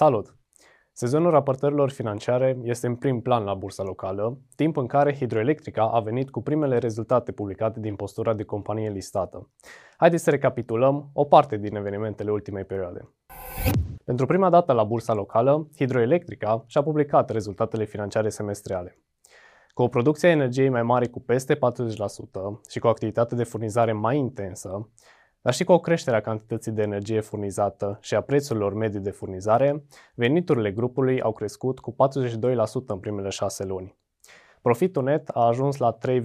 Salut! Sezonul raportărilor financiare este în prim plan la bursa locală, timp în care Hidroelectrica a venit cu primele rezultate publicate din postura de companie listată. Haideți să recapitulăm o parte din evenimentele ultimei perioade. Pentru prima dată la bursa locală, Hidroelectrica și-a publicat rezultatele financiare semestriale. Cu o producție a energiei mai mare cu peste 40% și cu o activitate de furnizare mai intensă, dar și cu o creștere a cantității de energie furnizată și a prețurilor medii de furnizare, veniturile grupului au crescut cu 42% în primele șase luni. Profitul net a ajuns la 3,9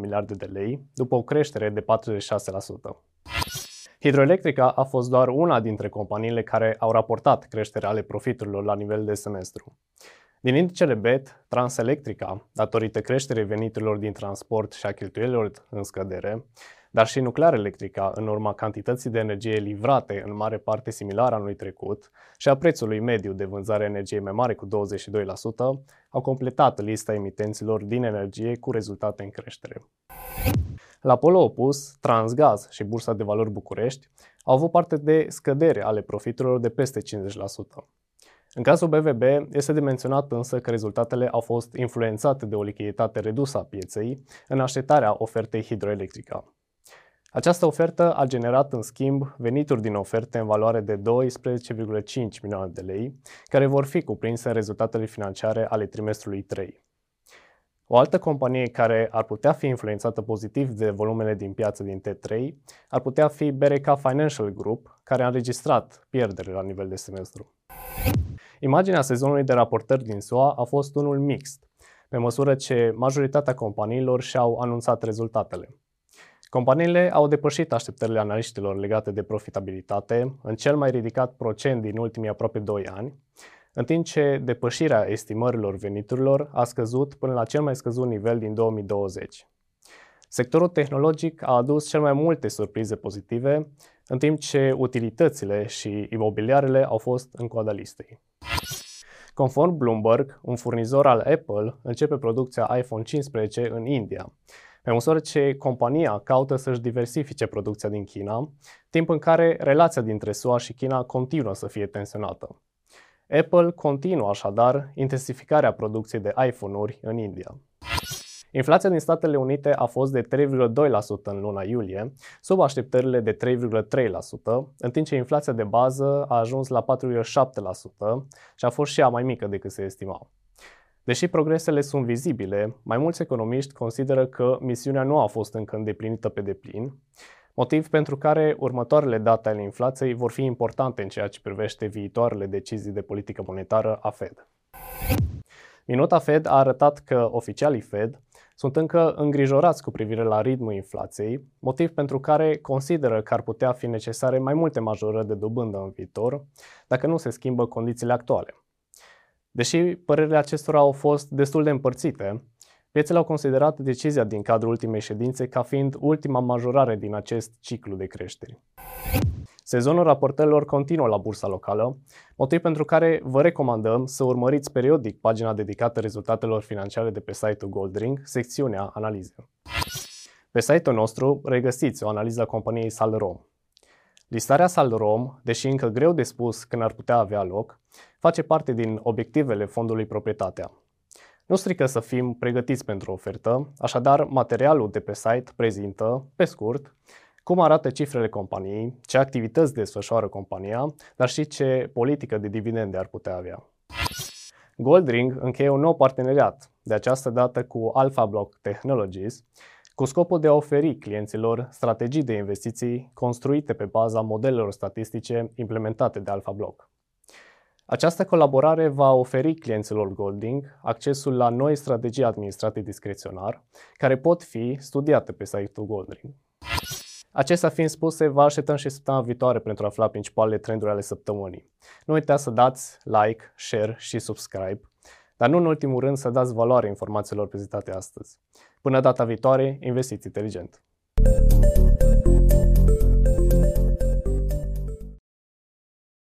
miliarde de lei, după o creștere de 46%. Hidroelectrica a fost doar una dintre companiile care au raportat creșterea ale profiturilor la nivel de semestru. Din indicele BET, Transelectrica, datorită creșterii veniturilor din transport și a cheltuielilor în scădere, dar și nuclear electrica, în urma cantității de energie livrate în mare parte similară anului trecut și a prețului mediu de vânzare a energiei mai mare cu 22%, au completat lista emitenților din energie cu rezultate în creștere. La polul opus, Transgaz și Bursa de Valori București au avut parte de scădere ale profiturilor de peste 50%. În cazul BVB, este de menționat însă că rezultatele au fost influențate de o lichiditate redusă a pieței în așteptarea ofertei hidroelectrică. Această ofertă a generat în schimb venituri din oferte în valoare de 12,5 milioane de lei, care vor fi cuprinse în rezultatele financiare ale trimestrului 3. O altă companie care ar putea fi influențată pozitiv de volumele din piață din T3 ar putea fi BRK Financial Group, care a înregistrat pierdere la nivel de semestru. Imaginea sezonului de raportări din SUA a fost unul mixt, pe măsură ce majoritatea companiilor și-au anunțat rezultatele. Companiile au depășit așteptările analiștilor legate de profitabilitate în cel mai ridicat procent din ultimii aproape 2 ani, în timp ce depășirea estimărilor veniturilor a scăzut până la cel mai scăzut nivel din 2020. Sectorul tehnologic a adus cel mai multe surprize pozitive, în timp ce utilitățile și imobiliarele au fost în coada listei. Conform Bloomberg, un furnizor al Apple începe producția iPhone 15 în India, pe măsură ce compania caută să-și diversifice producția din China, timp în care relația dintre SUA și China continuă să fie tensionată. Apple continuă așadar intensificarea producției de iPhone-uri în India. Inflația din Statele Unite a fost de 3,2% în luna iulie, sub așteptările de 3,3%, în timp ce inflația de bază a ajuns la 4,7% și a fost și ea mai mică decât se estima. Deși progresele sunt vizibile, mai mulți economiști consideră că misiunea nu a fost încă îndeplinită pe deplin, motiv pentru care următoarele date ale inflației vor fi importante în ceea ce privește viitoarele decizii de politică monetară a Fed. Minuta Fed a arătat că oficialii Fed sunt încă îngrijorați cu privire la ritmul inflației, motiv pentru care consideră că ar putea fi necesare mai multe majorări de dobândă în viitor, dacă nu se schimbă condițiile actuale. Deși părerile acestora au fost destul de împărțite, piețele au considerat decizia din cadrul ultimei ședințe ca fiind ultima majorare din acest ciclu de creșteri. Sezonul raportărilor continuă la bursa locală, motiv pentru care vă recomandăm să urmăriți periodic pagina dedicată rezultatelor financiare de pe site-ul Goldring, secțiunea Analize. Pe site-ul nostru regăsiți o analiză a companiei Salrom. Listarea Salrom, deși încă greu de spus când ar putea avea loc, face parte din obiectivele fondului proprietatea. Nu strică să fim pregătiți pentru ofertă, așadar materialul de pe site prezintă, pe scurt, cum arată cifrele companiei, ce activități desfășoară compania, dar și ce politică de dividende ar putea avea. Goldring încheie un nou parteneriat, de această dată cu Alpha Block Technologies, cu scopul de a oferi clienților strategii de investiții construite pe baza modelelor statistice implementate de Alpha Block. Această colaborare va oferi clienților Golding accesul la noi strategii administrate discreționar, care pot fi studiate pe site-ul Goldring. Acestea fiind spuse, vă așteptăm și săptămâna viitoare pentru a afla principalele trenduri ale săptămânii. Nu uitați să dați like, share și subscribe, dar nu în ultimul rând să dați valoare informațiilor prezentate astăzi. Până data viitoare, investiți inteligent!